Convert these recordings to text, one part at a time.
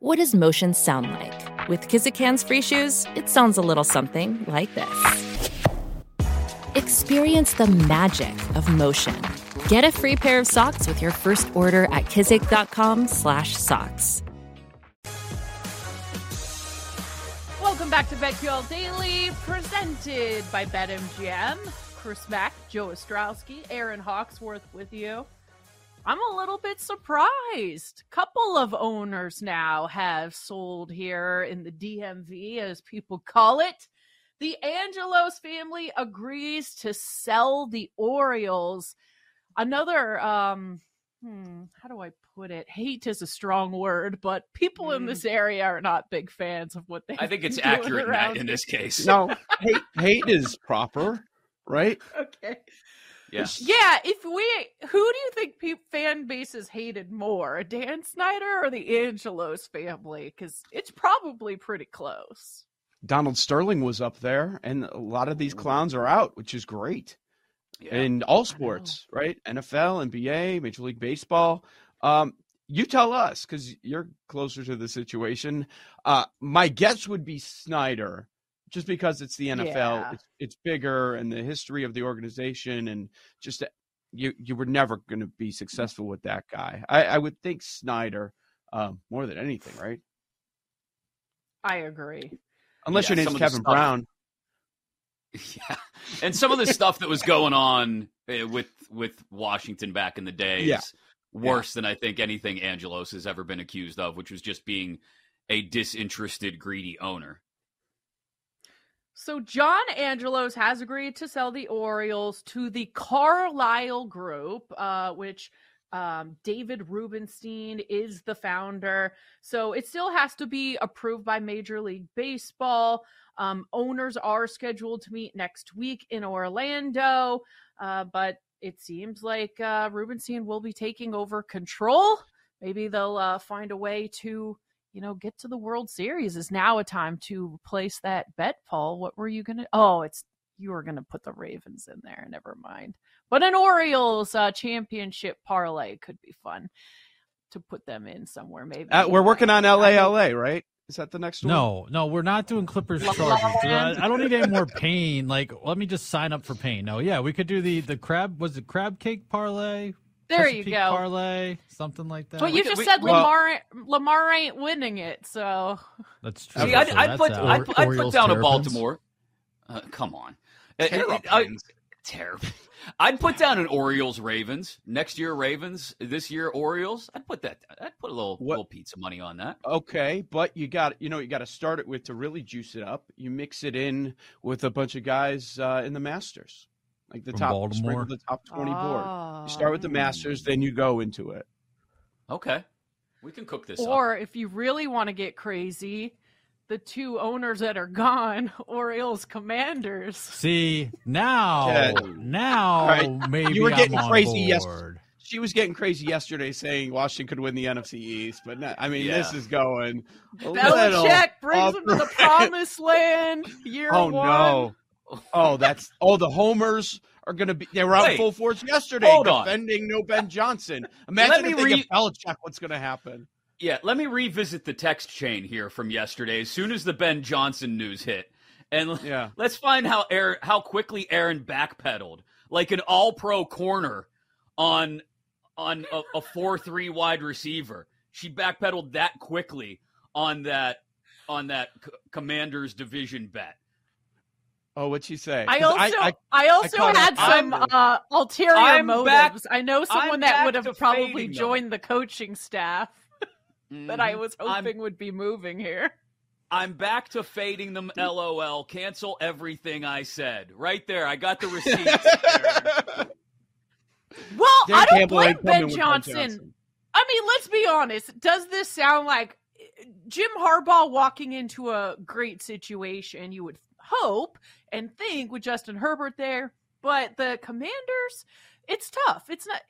What does motion sound like? With Kizikans free shoes, it sounds a little something like this. Experience the magic of motion. Get a free pair of socks with your first order at kizik.com/socks. Welcome back to BetQL Daily, presented by BetMGM. Chris Mack, Joe Ostrowski, Erin Hawksworth with you. I'm a little bit surprised. Couple of owners now have sold here in the DMV, as people call it. The Angelos family agrees to sell the Orioles. Another, um, hmm, how do I put it? Hate is a strong word, but people in this area are not big fans of what they. I think it's accurate in, in this case. No, hate, hate is proper, right? Okay. Yeah. Yeah. If we, who do you think pe- fan bases hated more, Dan Snyder or the Angelos family? Because it's probably pretty close. Donald Sterling was up there, and a lot of these clowns are out, which is great. Yeah. In all sports, right? NFL, NBA, Major League Baseball. Um, you tell us because you're closer to the situation. Uh, my guess would be Snyder, just because it's the NFL. Yeah. It's, it's bigger and the history of the organization, and just uh, you you were never going to be successful with that guy. I, I would think Snyder um, more than anything, right? I agree. Unless Yeah, your some name's Kevin stuff- Brown. Yeah, and some of the stuff that was going on uh, with with Washington back in the day Yeah. is worse than I think anything Angelos has ever been accused of, which was just being a disinterested, greedy owner. So John Angelos has agreed to sell the Orioles to the Carlyle Group, uh, which um, David Rubenstein is the founder. So it still has to be approved by Major League Baseball. Um, owners are scheduled to meet next week in Orlando, uh, but it seems like uh, Rubenstein will be taking over control. Maybe they'll uh, find a way to you know, get to the World Series is now a time to place that bet, Paul. What were you gonna? Oh, it's you were gonna put the Ravens in there. Never mind. But an Orioles uh, championship parlay could be fun to put them in somewhere. Maybe Uh, we're working on I mean, LALA, right? Is that the next one? No, no, we're not doing Clippers Chargers. I, I don't need any more pain. Like, let me just sign up for pain. No, yeah, we could do the the crab. Was it crab cake parlay? There you go. Parlay, something like that. But you We just we- said well- Lamar Lamar ain't winning it, so That's true. See, I'd, so I'd put. I'd, put- I'd put Orioles, down a Baltimore. Uh, come on, Uh, uh, I- Terrapins. Terrapins. I'd put down an Orioles Ravens next year. Ravens this year Orioles. I'd put that. I'd put a little What- little pizza money on that. Okay, but you got you know you got to start it with to really juice it up. You mix it in with a bunch of guys uh, in the Masters, like the From top Baltimore? the top twenty board. Oh. You start with the oh. Masters, then you go into it. Okay, we can cook this up. Or if you really want to get crazy, the two owners that are gone, Orioles Commanders. See now, Yeah. now All right. maybe You were I'm getting on crazy yesterday. She was getting crazy yesterday, saying Washington could win the NFC East, but no, I mean this is going. A Belichick brings off them to the the- promised land. Year Oh one. no! Oh, that's oh the homers are going to be. They were out Wait. full force yesterday Hold on. defending no Ben Johnson. Imagine if they re- get Belichick, what's going to happen? Yeah, let me revisit the text chain here from yesterday. As soon as the Ben Johnson news hit, and Yeah. let's find how Erin, how quickly Erin backpedaled, like an All-Pro corner on on a, a four-three wide receiver. She backpedaled that quickly on that on that C- Commanders division bet. Oh, what'd she say? I also I, I also caught had up some uh, ulterior I'm motives. back- I know someone I'm that would have probably fading them. joined the coaching staff that I Mhm. was I'm- hoping would be moving here. I'm back to fading them. LOL. Cancel everything I said. Right there. I got the receipts. Well, Dan I don't Campbell blame ain't coming Ben with Johnson. I mean, let's be honest. Does this sound like Jim Harbaugh walking into a great situation? You would hope and think with Justin Herbert there, but the Commanders, it's tough. It's not.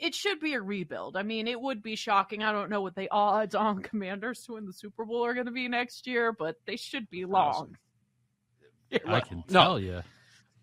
It should be a rebuild. I mean, it would be shocking. I don't know what the odds on Commanders to win the Super Bowl are going to be next year, but they should be long. Yeah, I can No. tell you.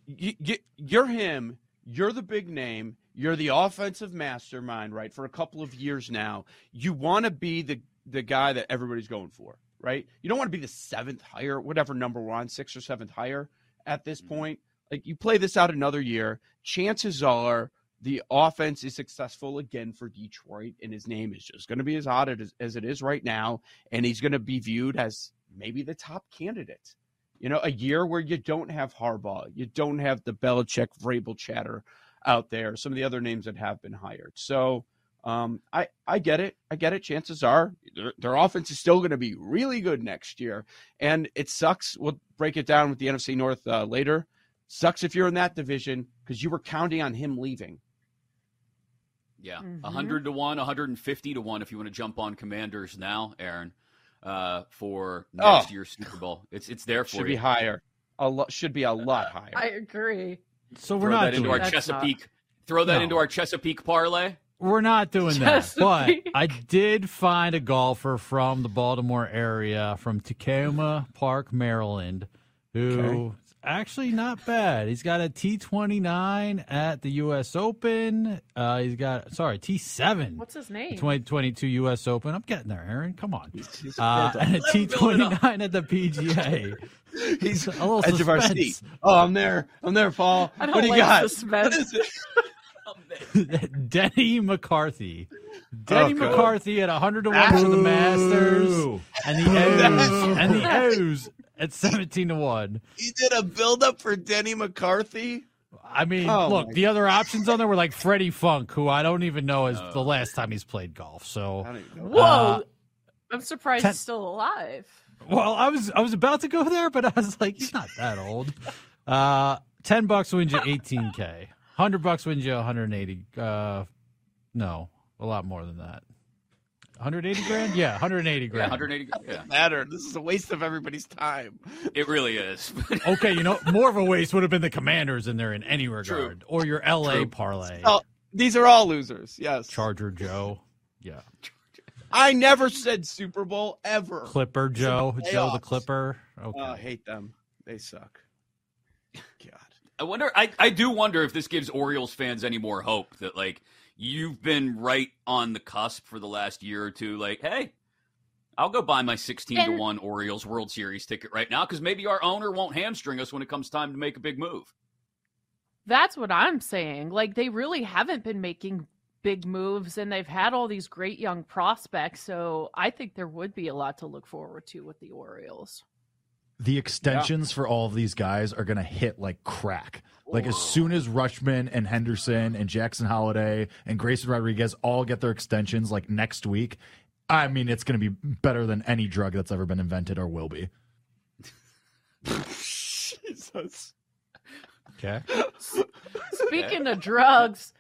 you, you, you're him. You're the big name. You're the offensive mastermind, right? For a couple of years now, you want to be the the guy that everybody's going for, right? You don't want to be the seventh hire, whatever number we're on, sixth or seventh hire at this Mm-hmm. point. Like you play this out another year, chances are the offense is successful again for Detroit, and his name is just going to be as hot as, as it is right now, and he's going to be viewed as maybe the top candidate. You know, a year where you don't have Harbaugh, you don't have the Belichick Vrabel chatter out there, some of the other names that have been hired. So um, I I get it, I get it. Chances are their, their offense is still going to be really good next year, and it sucks. We'll break it down with the NFC North uh, later. Sucks if you're in that division because you were counting on him leaving. Yeah, Mhm. 100 to 1, 150 to 1 if you want to jump on Commanders now, Erin, uh, for next Oh. year's Super Bowl. It's it's there for Should be higher. A lot should be a lot higher. I agree. So we're Throw not that into our That's Chesapeake. Throw that No. into our Chesapeake parlay. We're not doing that. But I did find a golfer from the Baltimore area, from Takoma Park, Maryland, who Okay. actually not bad. He's got a T29 at the U.S. Open. Uh, he's got sorry T7. What's his name? 2022 U.S. Open. I'm getting there, Erin. Come on. He's- he's Uh, and a Let him build it up. T29 at the PGA. He's a little edge of our suspense. seat. Oh, I'm there. I'm there, Paul. What do you like got? suspense. What is it? Denny McCarthy. Denny Oh, McCarthy at 100 to 1 to the Masters. And the O's. and the O's at 17 to 1. He did a build up for Denny McCarthy. I mean, Oh, look, my the other options on there were like Freddie Funk, who I don't even know is Oh. the last time he's played golf. So, don't even know. Whoa. Uh, I'm surprised ten- he's still alive. well, I was I was about to go there, but I was like, he's not that old. Uh, 10 bucks wins you 18k. 100 bucks wins you 180. Uh, no, a lot more than that. 180 grand? Yeah, 180 Yeah, grand. 180. Yeah, matter. This is a waste of everybody's time. it really is. Okay, you know, more of a waste would have been the Commanders in there in any regard, True. or your LA True. parlay, Oh, these are all losers. Yes. Charger Joe, yeah, I never said Super Bowl ever. Clipper Joe, Joe the. Clipper. Okay, Oh, I hate them. They suck. God. I wonder. I, I do wonder if this gives Orioles fans any more hope that like you've been right on the cusp for the last year or two. Like, hey, I'll go buy my sixteen to one Orioles World Series ticket right now because maybe our owner won't hamstring us when it comes time to make a big move. That's what I'm saying. Like they really haven't been making big moves and they've had all these great young prospects. So I think there would be a lot to look forward to with the Orioles. The extensions for all of these guys are going to hit like crack. Like as soon as Rutschman and Henderson and Jackson Holliday and Grayson Rodriguez all get their extensions like next week, I mean it's going to be better than any drug that's ever been invented or will be. Jesus. okay. Speaking of drugs,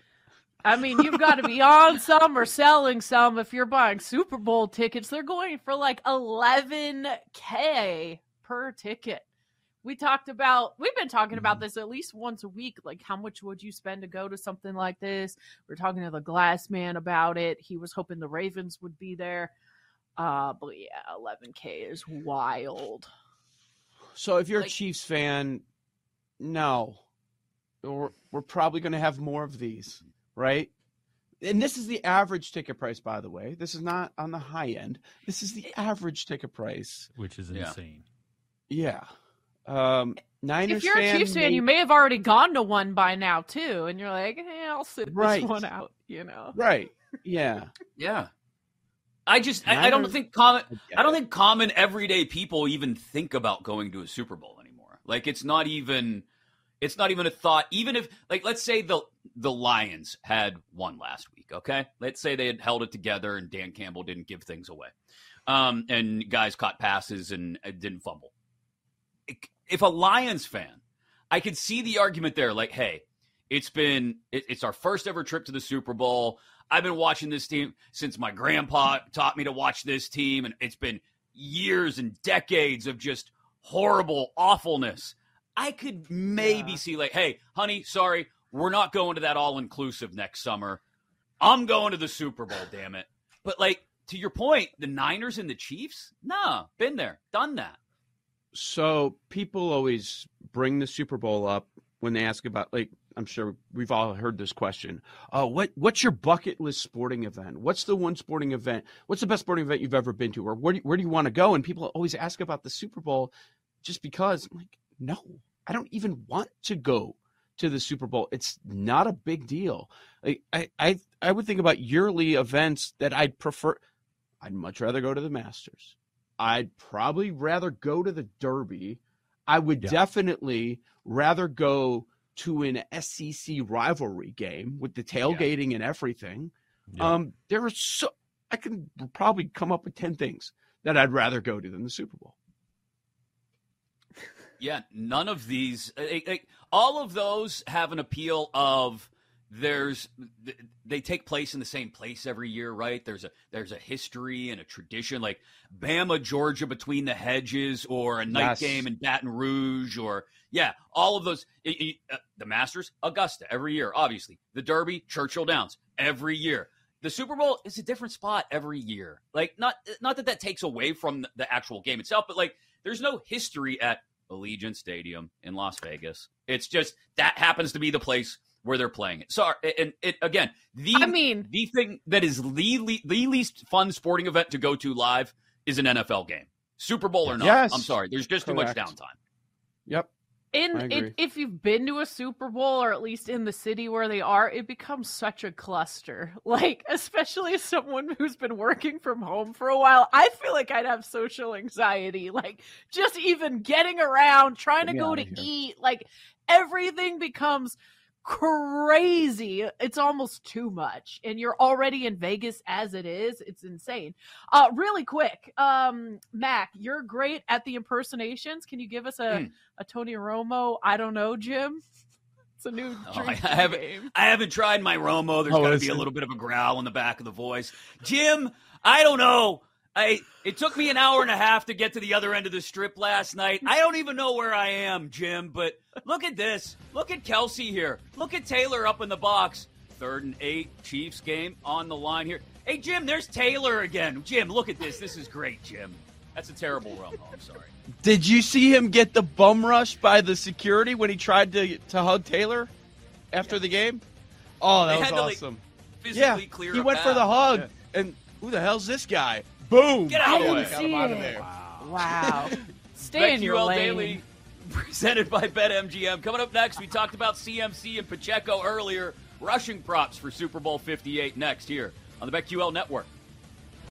I mean, you've got to be on some or selling some if you're buying Super Bowl tickets. They're going for like 11K per ticket. We talked about, we've been talking about this at least once a week. Like, how much would you spend to go to something like this? We're talking to the glass man about it. He was hoping the Ravens would be there. Uh, but yeah, 11K is wild. So if you're Like- a Chiefs fan, no. We're, we're probably going to have more of these, right? And this is the average ticket price, by the way. This is not on the high end. This is the average ticket price. Which is Yeah. insane. Yeah. Um, Niners if you're fan, a Chiefs fan, you may- may have already gone to one by now too, and you're like, "Hey, I'll sit Right. this one out." You know, right. Yeah. Yeah, I just I, I don't think common. get I don't think common everyday people even think about going to a Super Bowl anymore. Like it's not even it's not even a thought. Even if like let's say the the Lions had won last week, okay? Let's say they had held it together and Dan Campbell didn't give things away. Um and guys caught passes and uh, didn't fumble. If a Lions fan, I could see the argument there like, "Hey, it's been it, it's our first ever trip to the Super Bowl. I've been watching this team since my grandpa taught me to watch this team, and it's been years and decades of just horrible awfulness. I could maybe Yeah. see like, hey, honey, sorry, we're not going to that all inclusive next summer. I'm going to the Super Bowl, damn it. But like to your point, the Niners and the Chiefs, nah, been there, done that. So people always bring the Super Bowl up when they ask about like I'm sure we've all heard this question. Uh, what what's your bucket list sporting event? What's the one sporting event? What's the best sporting event you've ever been to, or where do, where do you want to go? And people always ask about the Super Bowl, just because I'm like, no, I don't even want to go to the Super Bowl. It's not a big deal. Like, I I I would think about yearly events that I'd prefer. I'd much rather go to the Masters. I'd probably rather go to the Derby. I would Yeah. definitely rather go to an SEC rivalry game with the tailgating and everything. Yeah. Um, there are so I can probably come up with ten things that I'd rather go to than the Super Bowl. Yeah, none of these. eh, all of those have an appeal of there's they take place in the same place every year, right? There's a there's a history and a tradition, like Bama, Georgia, between the hedges, or a night Yes. game in Baton Rouge, or yeah, all of those. eh, eh, uh, the Masters, Augusta, every year, obviously. The Derby, Churchill Downs, every year. The Super Bowl is a different spot every year. Like not not that that takes away from the actual game itself, but like there's no history at Allegiant Stadium in Las Vegas. It's just that happens to be the place where they're playing it. Sorry, and it again, the I mean, the thing that is the, le- the least fun sporting event to go to live is an NFL game, Super Bowl or not. Yes. I'm sorry, there's just too much downtime. Yep. I in it, if you've been to a Super Bowl or at least in the city where they are, it becomes such a cluster. Like, especially as someone who's been working from home for a while, I feel like I'd have social anxiety. Like, just even getting around, trying Get to go to here. eat, like everything becomes crazy. It's almost too much. And you're already in Vegas as it is. It's insane. Uh really quick. Um Mack, you're great at the impersonations. Can you give us a Hmm. a Tony Romo, I don't know, Jim? It's a new Oh, drinking I haven't- game. I haven't tried my Romo. There's Oh, got to be a little bit of a growl in the back of the voice. Jim, I don't know. I it took me an hour and a half to get to the other end of the strip last night. I don't even know where I am, Jim. But look at this. Look at Kelce here. Look at Taylor up in the box. Third and eight, Chiefs game on the line here. Hey, Jim, there's Taylor again. Jim, look at this. This is great, Jim. That's a terrible Romo. I'm sorry. Did you see him get the bum rush by the security when he tried to to hug Taylor after the game? Oh, that They was had to, like, awesome. Physically yeah, clear. he went for the hug, and who the hell's this guy? Boom! Get out I of didn't see him out of it. there. Wow. wow. Stay in your BetQL lane. Daily, presented by BetMGM. Coming up next, we talked about CMC and Pacheco earlier. Rushing props for Super Bowl 58 next here on the BetQL Network.